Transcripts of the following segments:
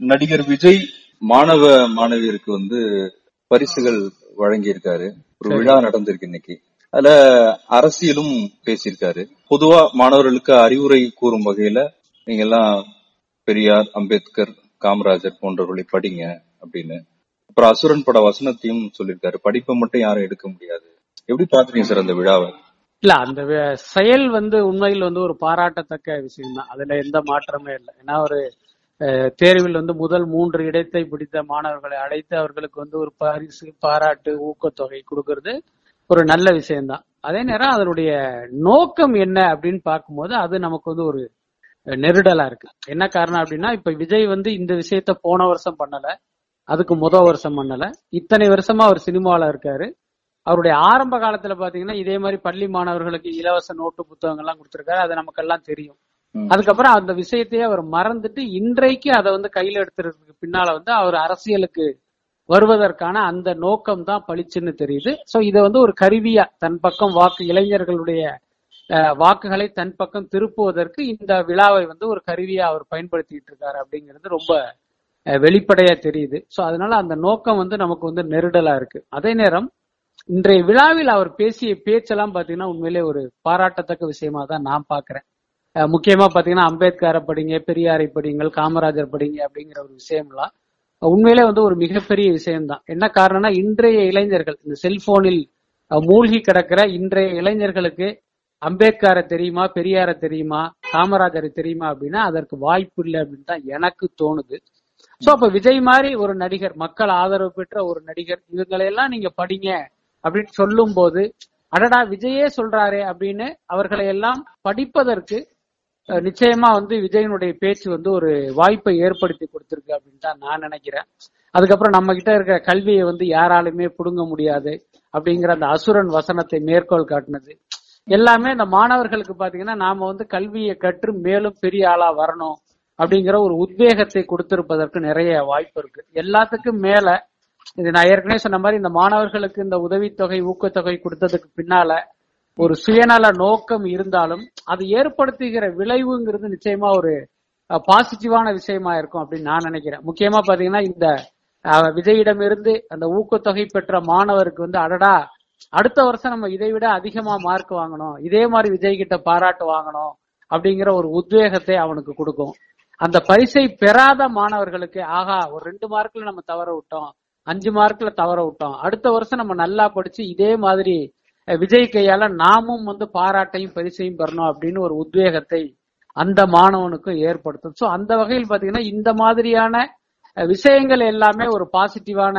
நடிகர் விஜய் மாணவ மாணவியருக்கு வந்து பரிசுகள் வழங்கியிருக்காரு. ஒரு விழா நடந்திருக்கு இன்னைக்கு. அதுல அரசியலும் பேசியிருக்காரு. பொதுவா மாணவர்களுக்கு அறிவுரை கூறும் வகையில நீங்க எல்லாம் பெரியார் அம்பேத்கர் காமராஜர் போன்றவர்களை படிங்க அப்படின்னு. அப்புறம் அசுரன் பட வசனத்தையும் சொல்லியிருக்காரு. படிப்பை மட்டும் யாரும் எடுக்க முடியாது. எப்படி பாக்குறீங்க சார் அந்த விழாவை? இல்ல அந்த செயல் வந்து உண்மையில் வந்து ஒரு பாராட்டத்தக்க விஷயம் தான் அதுல எந்த மாற்றமே இல்லை. ஏன்னா ஒரு தேர்வில் வந்து முதல் மூன்று இடத்தை பிடித்த மாணவர்களை அழைத்து அவர்களுக்கு வந்து ஒரு பரிசு பாராட்டு ஊக்கத்தொகை கொடுக்கறது ஒரு நல்ல விஷயம்தான். அதே நேரம் அதனுடைய நோக்கம் என்ன அப்படின்னு பார்க்கும்போது அது நமக்கு வந்து ஒரு நெருடலா இருக்கு. என்ன காரணம் அப்படின்னா இப்ப விஜய் வந்து இந்த விஷயத்த போன வருஷம் பண்ணல அதுக்கு முத வருஷம் பண்ணல. இத்தனை வருஷமா அவர் சினிமாவில இருக்காரு. அவருடைய ஆரம்ப காலத்துல பாத்தீங்கன்னா இதே மாதிரி பள்ளி மாணவர்களுக்கு இலவச நோட்டு புத்தகங்கள்லாம் கொடுத்துருக்காரு. அது நமக்கெல்லாம் தெரியும். அதுக்கப்புறம் அந்த விஷயத்தையே அவர் மறந்துட்டு இன்றைக்கு அதை வந்து கையில எடுத்துறதுக்கு பின்னால வந்து அவர் அரசியலுக்கு வருவதற்கான அந்த நோக்கம் தான் பளிச்சுன்னு தெரியுது. சோ இதை வந்து ஒரு கருவியா தன் பக்கம் வாக்கு இளைஞர்களுடைய வாக்குகளை தன் பக்கம் திருப்புவதற்கு இந்த விழாவை வந்து ஒரு கருவியா அவர் பயன்படுத்திட்டு இருக்காரு அப்படிங்கிறது ரொம்ப வெளிப்படையா தெரியுது. சோ அதனால அந்த நோக்கம் வந்து நமக்கு வந்து நெருடலா இருக்கு. அதே நேரம் இன்றைய விழாவில் அவர் பேசிய பேச்செல்லாம் பாத்தீங்கன்னா உண்மையிலே ஒரு பாராட்டத்தக்க விஷயமா தான் நான் பாக்குறேன். முக்கியமா பாத்தீங்கன்னா அம்பேத்கரை படிங்க பெரியாரை படிங்கள் காமராஜர் படிங்க அப்படிங்கிற ஒரு விஷயம்லாம் உண்மையிலே வந்து ஒரு மிகப்பெரிய விஷயம்தான். என்ன காரணம்னா இன்றைய இளைஞர்கள் இந்த செல்போனில் மூழ்கி கிடக்கிற இன்றைய இளைஞர்களுக்கு அம்பேத்கரை தெரியுமா பெரியாரை தெரியுமா காமராஜரை தெரியுமா அப்படின்னா அதற்கு வாய்ப்பு இல்லை அப்படின்னு தான் எனக்கு தோணுது. சோ அப்ப விஜய் மாதிரி ஒரு நடிகர் மக்கள் ஆதரவு பெற்ற ஒரு நடிகர் இவங்களையெல்லாம் நீங்க படிங்க அப்படின்னு சொல்லும் போது அடடா விஜயே சொல்றாரே அப்படின்னு அவர்களை எல்லாம் படிப்பதற்கு நிச்சயமா வந்து விஜயனுடைய பேச்சு வந்து ஒரு வாய்ப்பை ஏற்படுத்தி கொடுத்துருக்கு அப்படின்னு தான் நான் நினைக்கிறேன். அதுக்கப்புறம் நம்ம கிட்ட இருக்கிற கல்வியை வந்து யாராலுமே புடுங்க முடியாது அப்படிங்கிற அந்த அசுரன் வசனத்தை மேற்கோள் காட்டினது. எல்லாமே இந்த மாணவர்களுக்கு பாத்தீங்கன்னா நாம வந்து கல்வியை கற்று மேலும் பெரிய ஆளா வரணும் அப்படிங்கிற ஒரு உத்வேகத்தை கொடுத்திருப்பதற்கு நிறைய வாய்ப்பு இருக்கு. எல்லாத்துக்கும் மேல இது நான் ஏற்கனவே சொன்ன மாதிரி இந்த மாணவர்களுக்கு இந்த உதவித்தொகை ஊக்கத்தொகை கொடுத்ததுக்கு பின்னால ஒரு சுயநல நோக்கம் இருந்தாலும் அது ஏற்படுத்துகிற விளைவுங்கிறது நிச்சயமா ஒரு பாசிட்டிவான விஷயமா இருக்கும் அப்படின்னு நான் நினைக்கிறேன். முக்கியமா பாத்தீங்கன்னா இந்த விஜயிடம் இருந்து அந்த ஊக்கத்தொகை பெற்ற மாணவருக்கு வந்து அடடா அடுத்த வருஷம் நம்ம இதை விட அதிகமா மார்க் வாங்கணும் இதே மாதிரி விஜய் கிட்ட பாராட்டு வாங்கணும் அப்படிங்கிற ஒரு உத்வேகத்தை அவனுக்கு கொடுக்கும். அந்த பரிசை பெறாத மாணவர்களுக்கு ஆகா ஒரு ரெண்டு மார்க்ல நம்ம தவற விட்டோம் அஞ்சு மார்க்ல தவற விட்டோம் அடுத்த வருஷம் நம்ம நல்லா படிச்சு இதே மாதிரி விஜய் கையால நாமும் வந்து பாராட்டையும் பரிசையும் பெறணும் அப்படின்னு ஒரு உத்வேகத்தை அந்த மாணவனுக்கும் ஏற்படுத்தும். சோ அந்த வகையில் பாத்தீங்கன்னா இந்த மாதிரியான விஷயங்கள் எல்லாமே ஒரு பாசிட்டிவான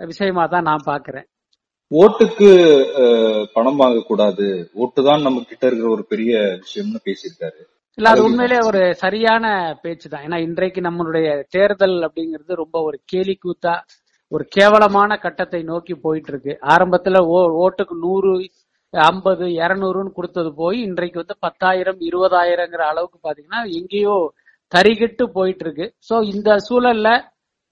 விஷயமா தான் நான் பாக்குறேன். ஓட்டுக்கு பணம் வாங்கக்கூடாது. ஓட்டு தான் நம்ம கிட்ட இருக்கிற ஒரு பெரிய விஷயம்னு பேசியிருக்காரு. இல்ல அது உண்மையிலே ஒரு சரியான பேச்சு தான் ஏன்னா இன்றைக்கு நம்மளுடைய தேர்தல் அப்படிங்கிறது ரொம்ப ஒரு கேலி கூத்தா ஒரு கேவலமான கட்டத்தை நோக்கி போயிட்டு இருக்கு ஆரம்பத்துல ஓ- ஓட்டுக்கு நூறு ஐம்பது இரநூறுன்னு கொடுத்தது போய் இன்றைக்கு வந்து பத்தாயிரம் இருபதாயிரங்கிற அளவுக்கு பாத்தீங்கன்னா எங்கேயோ தரிகிட்டு போயிட்டு இருக்கு சோ இந்த சூழல்ல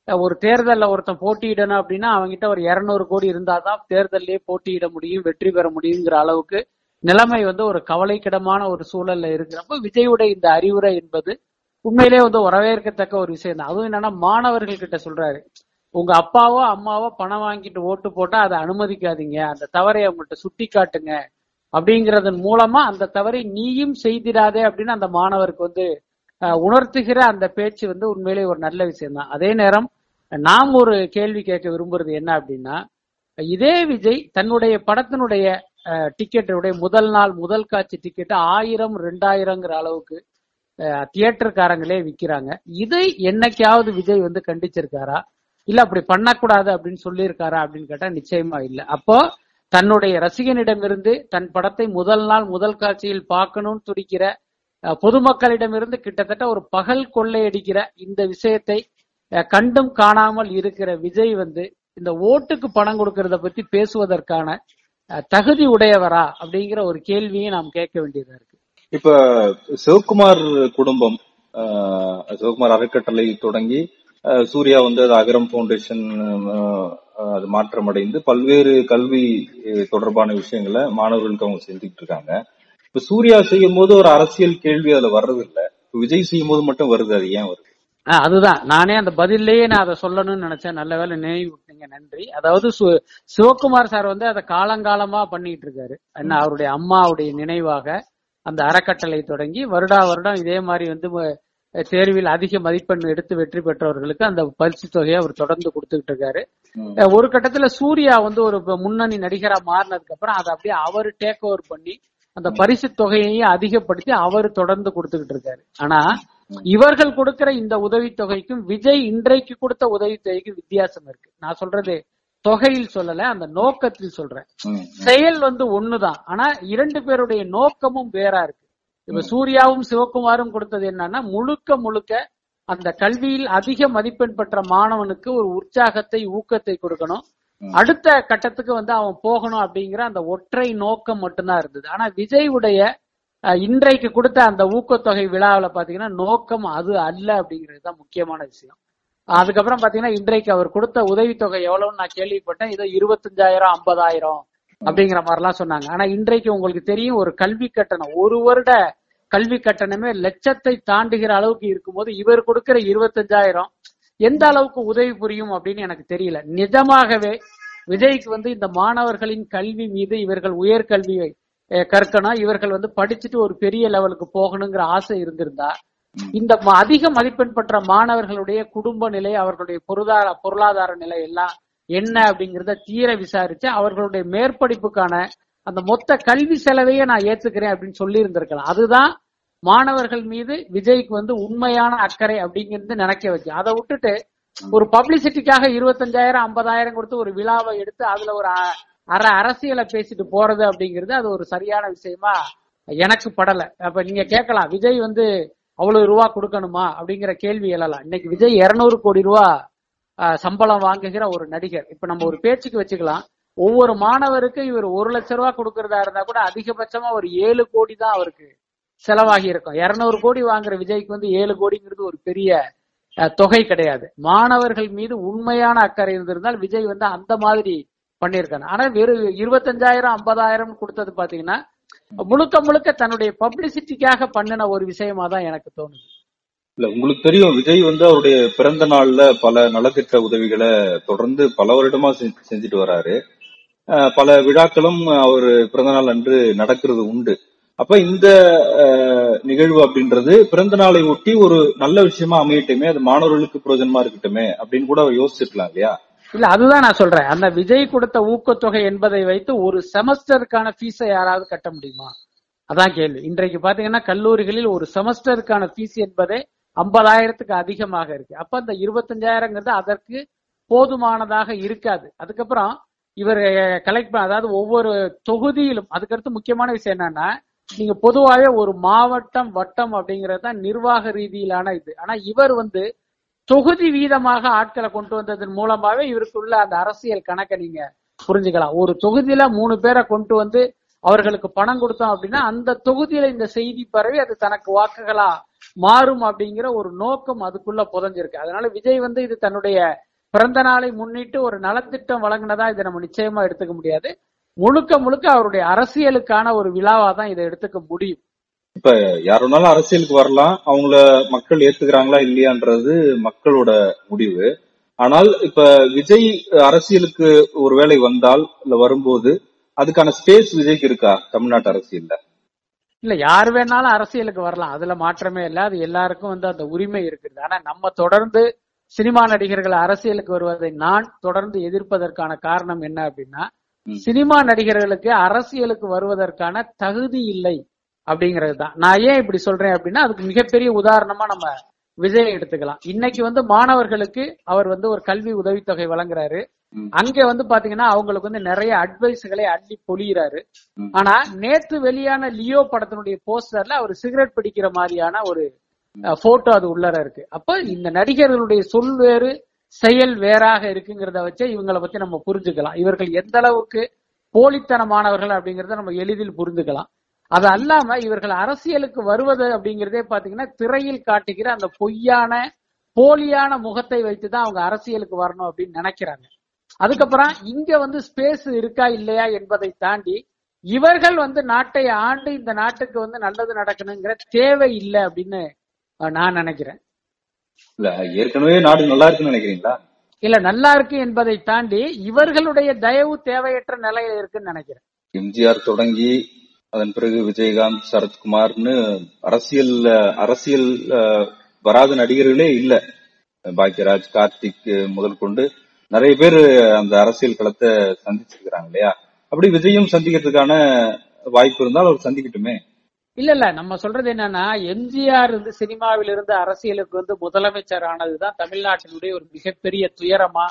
ஒரு தேர்தலில் ஒருத்தன் போட்டியிடணும் அப்படின்னா அவங்ககிட்ட ஒரு இரநூறு கோடி இருந்தாதான் தேர்தல்லே போட்டியிட முடியும் வெற்றி பெற முடியுங்கிற அளவுக்கு நிலைமை வந்து ஒரு கவலைக்கிடமான ஒரு சூழல்ல இருக்கிறப்ப விஜயுடைய இந்த அறிவுரை என்பது உண்மையிலேயே வந்து வரவேற்கத்தக்க ஒரு விஷயம் தான் அதுவும் என்னன்னா மாணவர்கள் கிட்ட சொல்றாரு. உங்க அப்பாவோ அம்மாவோ பணம் வாங்கிட்டு ஓட்டு போட்டா அதை அனுமதிக்காதீங்க. அந்த தவறை அவங்கள்ட்ட சுட்டி காட்டுங்க அப்படிங்கறதன் மூலமா அந்த தவறை நீயும் செய்திடாதே அப்படின்னு அந்த மாணவருக்கு வந்து உணர்த்துகிற அந்த பேச்சு வந்து உண்மையிலே ஒரு நல்ல விஷயம் தான் அதே நேரம் நாம் ஒரு கேள்வி கேட்க விரும்புறது என்ன அப்படின்னா இதே விஜய் தன்னுடைய படத்தினுடைய டிக்கெட்டுடைய முதல் நாள் முதல் காட்சி டிக்கெட் ஆயிரம் ரெண்டாயிரங்கிற அளவுக்கு தியேட்டர்காரங்களே விற்கிறாங்க இதை என்னைக்காவது விஜய் வந்து கண்டிச்சிருக்காரா? இல்ல அப்படி பண்ணக்கூடாது அப்படின்னு சொல்லியிருக்காரா அப்படின்னு கேட்டா நிச்சயமா இல்ல. அப்போ தன்னுடைய ரசிகனிடமிருந்து தன் படத்தை முதல் நாள் முதல் காட்சியில் பார்க்கணும்னு துடிக்கிற பொதுமக்களிடமிருந்து கிட்டத்தட்ட ஒரு பகல் கொள்ளையடிக்கிற இந்த விஷயத்தை கண்டும் காணாமல் இருக்கிற விஜய் வந்து இந்த ஓட்டுக்கு பணம் கொடுக்கறத பத்தி பேசுவதற்கான தகுதி உடையவரா அப்படிங்கிற ஒரு கேள்வியை நாம் கேட்க வேண்டியதா இருக்கு. இப்ப சிவகுமார் குடும்பம் ஆஹ், சிவகுமார் அறக்கட்டளை தொடங்கி சூர்யா வந்து அது அகரம் பவுண்டேஷன் ஆஹ், அது மாற்றமடைந்து பல்வேறு கல்வி தொடர்பான விஷயங்களை மாணவர்களுக்கு அவங்க செஞ்சுக்கிட்டு இருக்காங்க. இப்ப சூர்யா செய்யும் போது ஒரு அரசியல் கேள்வி அதுல வர்றது இல்ல இப்ப விஜய் செய்யும் போது மட்டும் வருது அது ஏன் வருது? அதுதான். நானே அந்த பதில்லையே நான் அதை சொல்லணும்னு நினைச்சேன். நல்ல வேளை நினைவு விட்டீங்க நன்றி. அதாவது சிவகுமார் சார் வந்து அதை காலங்காலமா பண்ணிட்டு இருக்காரு. என்ன அவருடைய அம்மாவுடைய நினைவாக அந்த அறக்கட்டளை தொடங்கி வருடா வருடம் இதே மாதிரி வந்து தேர்வில் அதிக மதிப்பெண் எடுத்து வெற்றி பெற்றவர்களுக்கு அந்த பரிசு தொகையை அவர் தொடர்ந்து கொடுத்துக்கிட்டு இருக்காரு. ஒரு கட்டத்துல சூர்யா வந்து ஒரு முன்னணி நடிகரா மாறினதுக்கு அப்புறம் அதை அப்படியே அவர் டேக் ஓவர் பண்ணி அந்த பரிசு தொகையையும் அதிகப்படுத்தி அவர் தொடர்ந்து கொடுத்துக்கிட்டு இருக்காரு. ஆனா இவர்கள் கொடுக்கிற இந்த உதவித்தொகைக்கும் விஜய் இன்றைக்கு கொடுத்த உதவித்தொகைக்கும் வித்தியாசம் இருக்கு. நான் சொல்றது தொகையில் சொல்லல அந்த நோக்கத்தில் சொல்றேன். செயல் வந்து ஒண்ணுதான். ஆனா இரண்டு பேருடைய நோக்கமும் வேறா இருக்கு. இப்ப சூர்யாவும் சிவகுமாரும் கொடுத்தது என்னன்னா முழுக்க முழுக்க அந்த கல்வியில் அதிக மதிப்பெண் பெற்ற மாணவனுக்கு ஒரு உற்சாகத்தை ஊக்கத்தை கொடுக்கணும். அடுத்த கட்டத்துக்கு வந்து அவன் போகணும் அப்படிங்கிற அந்த ஒற்றை நோக்கம் மட்டும்தான் இருந்தது. ஆனா விஜய் உடைய இன்றைக்கு கொடுத்த அந்த ஊக்கத்தொகை விழாவில் பாத்தீங்கன்னா நோக்கம் அது அல்ல அப்படிங்கிறது தான் முக்கியமான விஷயம். அதுக்கப்புறம் பாத்தீங்கன்னா இன்றைக்கு அவர் கொடுத்த உதவித்தொகை எவ்வளவுன்னு நான் கேள்விப்பட்டேன். ஏதோ இருபத்தஞ்சாயிரம் ஐம்பதாயிரம் அப்படிங்கிற மாதிரிலாம் சொன்னாங்க. ஆனா இன்றைக்கு உங்களுக்கு தெரியும் ஒரு கல்வி கட்டணம் ஒரு வருட கல்வி கட்டணமே லட்சத்தை தாண்டுகிற அளவுக்கு இருக்கும்போது இவர் கொடுக்கிற இருபத்தஞ்சாயிரம் எந்த அளவுக்கு உதவி புரியும் அப்படின்னு எனக்கு தெரியல. நிஜமாகவே விஜய்க்கு வந்து இந்த மாணவர்களின் கல்வி மீது இவர்கள் உயர்கல்வியை கற்கணும். இவர்கள் வந்து படிச்சுட்டு ஒரு பெரிய லெவலுக்கு போகணுங்கிற ஆசை இருந்திருந்தா இந்த ம- அதிக மதிப்பெண் பெற்ற மாணவர்களுடைய குடும்ப நிலை அவர்களுடைய பொருளாதார பொருளாதார நிலை எல்லாம் என்ன அப்படிங்கறத தீர விசாரிச்சு அவர்களுடைய மேற்படிப்புக்கான அந்த மொத்த கல்வி செலவையே நான் ஏத்துக்கிறேன் அப்படின்னு சொல்லி இருந்திருக்கலாம் அதுதான் மாணவர்கள் மீது விஜய்க்கு வந்து உண்மையான அக்கறை அப்படிங்கிறது நினைக்க வச்சு அதை விட்டுட்டு ஒரு பப்ளிசிட்டிக்காக இருபத்தஞ்சாயிரம் ஐம்பதாயிரம் கொடுத்து ஒரு விழாவை எடுத்து அதுல ஒரு அற அரை அரசியலை பேசிட்டு போறது அப்படிங்கிறது அது ஒரு சரியான விஷயமா எனக்கு படல. அப்ப நீங்க கேட்கலாம் விஜய் வந்து அவ்வளவு ரூபா கொடுக்கணுமா அப்படிங்கிற கேள்வி எழலாம். இன்னைக்கு விஜய் 200 கோடி ரூபா சம்பளம் வாங்குகிற ஒரு நடிகர். இப்ப நம்ம ஒரு பேச்சுக்கு வச்சுக்கலாம். ஒவ்வொரு மாணவருக்கு இவர் ஒரு லட்ச ரூபா கொடுக்கறதா இருந்தா கூட அதிகபட்சமா ஒரு ஏழு கோடி தான் அவருக்கு செலவாகி இருக்கும். 200 கோடி வாங்குற விஜய்க்கு வந்து ஏழு கோடிங்கிறது ஒரு பெரிய தொகை கிடையாது. மாணவர்கள் மீது உண்மையான அக்கறை இருந்திருந்தால் விஜய் வந்து அந்த மாதிரி பண்ணியிருக்காங்க ஆனா வெறும் இருபத்தஞ்சாயிரம் ஐம்பதாயிரம் கொடுத்தது பாத்தீங்கன்னா முழுக்க முழுக்க தன்னுடைய பப்ளிசிட்டிக்காக பண்ணின ஒரு விஷயமா தான் எனக்கு தோணுது. இல்ல உங்களுக்கு தெரியும் விஜய் வந்து அவருடைய பிறந்த நாள்ல பல நலத்திட்ட உதவிகளை தொடர்ந்து பல வருடமா செஞ்சு- செஞ்சுட்டு வராரு. பல விழாக்களும் அவர் பிறந்தநாள் அன்று நடக்கிறது உண்டு. அப்ப இந்த நிகழ்வு அப்படின்றது பிறந்த நாளை ஒட்டி ஒரு நல்ல விஷயமா அமையட்டுமே அது மாணவர்களுக்கு பிரயோஜனமா இருக்கட்டுமே அப்படின்னு கூட அவர் யோசிச்சிருக்கலாம் இல்லையா? இல்ல அதுதான் நான் சொல்றேன். அந்த விஜய் கொடுத்த ஊக்கத்தொகை என்பதை வைத்து ஒரு செமஸ்டருக்கான ஃபீஸை யாராவது கட்ட முடியுமா? அதான் கேள்வி. இன்றைக்கு பாத்தீங்கன்னா கல்லூரிகளில் ஒரு செமஸ்டருக்கான ஃபீஸ் என்பதே ஐம்பதாயிரத்துக்கு அதிகமாக இருக்கு. அப்ப அந்த இருபத்தஞ்சாயிரங்கிறது அதற்கு போதுமானதாக இருக்காது. அதுக்கப்புறம் இவர் கலெக்ட் அதாவது ஒவ்வொரு தொகுதியிலும் அதுக்கடுத்து முக்கியமான விஷயம் என்னன்னா நீங்க பொதுவாகவே ஒரு மாவட்டம் வட்டம் அப்படிங்கிறது தான் நிர்வாக ரீதியிலான இது. ஆனா இவர் வந்து தொகுதி வீதமாக ஆட்களை கொண்டு வந்ததன் மூலமாவே இவருக்குள்ள அந்த அரசியல் கணக்கை நீங்க புரிஞ்சுக்கலாம். ஒரு தொகுதியில மூணு பேரை கொண்டு வந்து அவர்களுக்கு பணம் கொடுத்தோம் அப்படின்னா அந்த தொகுதியில இந்த செய்தி பரவி அது தனக்கு வாக்குகளா மாறும் அப்படிங்கிற ஒரு நோக்கம் அதுக்குள்ள புதஞ்சிருக்கு. அதனால விஜய் வந்து இது தன்னுடைய பிறந்த நாளை முன்னிட்டு ஒரு நலத்திட்டம் வழங்கினதா இதை நம்ம நிச்சயமா எடுத்துக்க முடியாது. முழுக்க முழுக்க அவருடைய அரசியலுக்கான ஒரு விழாவா தான் இதை எடுத்துக்க முடியும். இப்ப யார் வேணாலும் அரசியலுக்கு வரலாம். அவங்கள மக்கள் ஏத்துக்கிறாங்களா இல்லையான்றது மக்களோட முடிவு. ஆனால் இப்ப விஜய் அரசியலுக்கு ஒருவேளை வந்தால் இல்ல வரும்போது அதுக்கான ஸ்பேஸ் விஜய்க்கு இருக்கா தமிழ்நாட்டு அரசியல்ல? இல்ல யார் வேணாலும் அரசியலுக்கு வரலாம். அதுல மாற்றமே இல்ல. அது எல்லாருக்கும் வந்து அந்த உரிமை இருக்குது. ஆனா நம்ம தொடர்ந்து சினிமா நடிகர்கள் அரசியலுக்கு வருவதை நான் தொடர்ந்து எதிர்ப்பதற்கான காரணம் என்ன அப்படின்னா. சினிமா நடிகர்களுக்கு அரசியலுக்கு வருவதற்கான தகுதி இல்லை அப்படிங்கிறது தான் நான் ஏன் இப்படி சொல்றேன் அப்படின்னா அதுக்கு மிகப்பெரிய உதாரணமா நம்ம விஜய் எடுத்துக்கலாம் இன்னைக்கு வந்து மாணவர்களுக்கு அவர் வந்து ஒரு கல்வி உதவித்தொகை வழங்குறாரு. அங்க வந்து பாத்தீங்கன்னா அவங்களுக்கு வந்து நிறைய அட்வைஸ்களை அள்ளி பொழியிறாரு. ஆனா நேத்து வெளியான லியோ படத்தினுடைய போஸ்டர்ல அவர் சிகரெட் பிடிக்கிற மாதிரியான ஒரு போட்டோ அது உள்ளர இருக்கு. அப்ப இந்த நடிகர்களுடைய சொல் வேறு செயல் வேறாக இருக்குங்கிறத வச்சு இவங்களை பத்தி நம்ம புரிஞ்சுக்கலாம். இவர்கள் எந்த அளவுக்கு போலித்தனமானவர்கள் அப்படிங்கறத நம்ம எளிதில் புரிஞ்சுக்கலாம். அது அல்லாம இவர்கள் அரசியலுக்கு வருவது அப்படிங்கிறதே பாத்தீங்கன்னா திரையில் காட்டுகிற அந்த பொய்யான போலியான முகத்தை வைத்துதான் அவங்க அரசியலுக்கு வரணும் அப்படின்னு நினைக்கிறாங்க. அதுக்கப்புறம் இங்க வந்து ஸ்பேஸ் இருக்கா இல்லையா என்பதை தாண்டி இவர்கள் வந்து நாட்டை ஆண்டு இந்த நாட்டுக்கு வந்து நல்லது நடக்கணுங்கிற தேவை இல்லை அப்படின்னு நான் நினைக்கிறேன். இல்ல ஏற்கனவே நாடு நல்லா இருக்குன்னு நினைக்கிறீங்களா? இல்ல நல்லா இருக்கு என்பதை தாண்டி இவர்களுடைய தயவு தேவையற்ற நிலையில இருக்குன்னு நினைக்கிறேன். எம்ஜிஆர் தொடங்கி அதன் பிறகு விஜயகாந்த் சரத்குமார்னு அரசியல் அரசியல் வராத நடிகர்களே இல்ல. பாக்யராஜ் கார்த்திக் முதல் கொண்டு நிறைய பேர் அந்த அரசியல் களத்தை சந்திச்சிருக்கிறாங்க இல்லையா? அப்படி விஜயும் சந்திக்கிறதுக்கான வாய்ப்பு இருந்தால் அவர் சந்திக்கட்டுமே. இல்ல இல்ல. நம்ம சொல்றது என்னன்னா எம்ஜிஆர் வந்து சினிமாவில் இருந்து அரசியலுக்கு வந்து முதலமைச்சர் ஆனதுதான் தமிழ்நாட்டினுடைய ஒரு மிகப்பெரிய துயரமா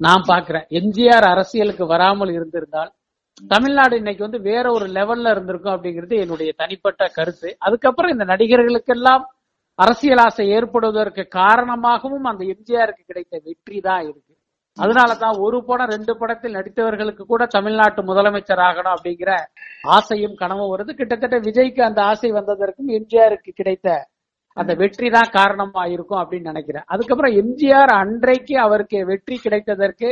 நான் பாக்குறேன் எம்ஜிஆர் அரசியலுக்கு வராமல் இருந்திருந்தால் தமிழ்நாடு இன்னைக்கு வந்து வேற ஒரு லெவல்ல இருந்திருக்கும் அப்படிங்கிறது என்னுடைய தனிப்பட்ட கருத்து. அதுக்கப்புறம் இந்த நடிகர்களுக்கெல்லாம் அரசியல் ஆசை ஏற்படுவதற்கு காரணமாகவும் அந்த எம்ஜிஆருக்கு கிடைத்த வெற்றி தான் இருக்கு அதனாலதான் ஒரு படம் ரெண்டு படத்தில் நடித்தவர்களுக்கு கூட தமிழ்நாட்டு முதலமைச்சர் ஆகணும் அப்படிங்கிற ஆசையும் கனவும் வருது. கிட்டத்தட்ட விஜய்க்கு அந்த ஆசை வந்ததற்கும் எம்ஜிஆருக்கு கிடைத்த அந்த வெற்றி தான் காரணமா இருக்கும் அப்படின்னு நினைக்கிறேன். அதுக்கப்புறம் எம்ஜிஆர் அன்றைக்கு அவருக்கு வெற்றி கிடைத்ததற்கு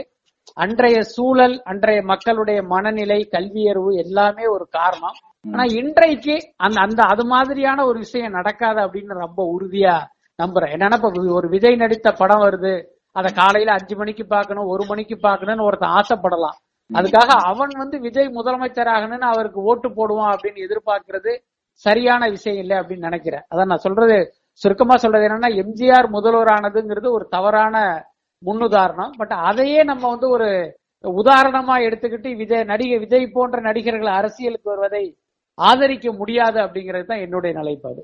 அன்றைய சூழல் அன்றைய மக்களுடைய மனநிலை கல்வியறிவு எல்லாமே ஒரு காரணம். ஆனா இன்றைக்கு அந்த அந்த அது மாதிரியான ஒரு விஷயம் நடக்காது அப்படின்னு ரொம்ப உறுதியா நம்புறேன். என்னன்னா இப்ப ஒரு விஜய் நடித்த படம் வருது. அத காலையில அஞ்சு மணிக்கு பார்க்கணும் ஒரு மணிக்கு பாக்கணும்னு ஒருத்தன் ஆசைப்படலாம். அதுக்காக அவன் வந்து விஜய் முதலமைச்சர் ஆகணும்னு அவருக்கு ஓட்டு போடுவான் அப்படின்னு எதிர்பார்க்கறது சரியான விஷயம் இல்லை அப்படின்னு நினைக்கிறேன். அதான் நான் சொல்றது சுருக்கமா சொல்றது என்னன்னா எம்ஜிஆர் முதல்வர் ஆனதுங்கிறது ஒரு தவறான முன்னுதாரணம். பட் அதையே நம்ம வந்து ஒரு உதாரணமா எடுத்துக்கிட்டு விஜய் நடிகை விஜய் போன்ற நடிகர்கள் அரசியலுக்கு வருவதை ஆதரிக்க முடியாது அப்படிங்கிறது தான் என்னுடைய நிலைப்பாடு.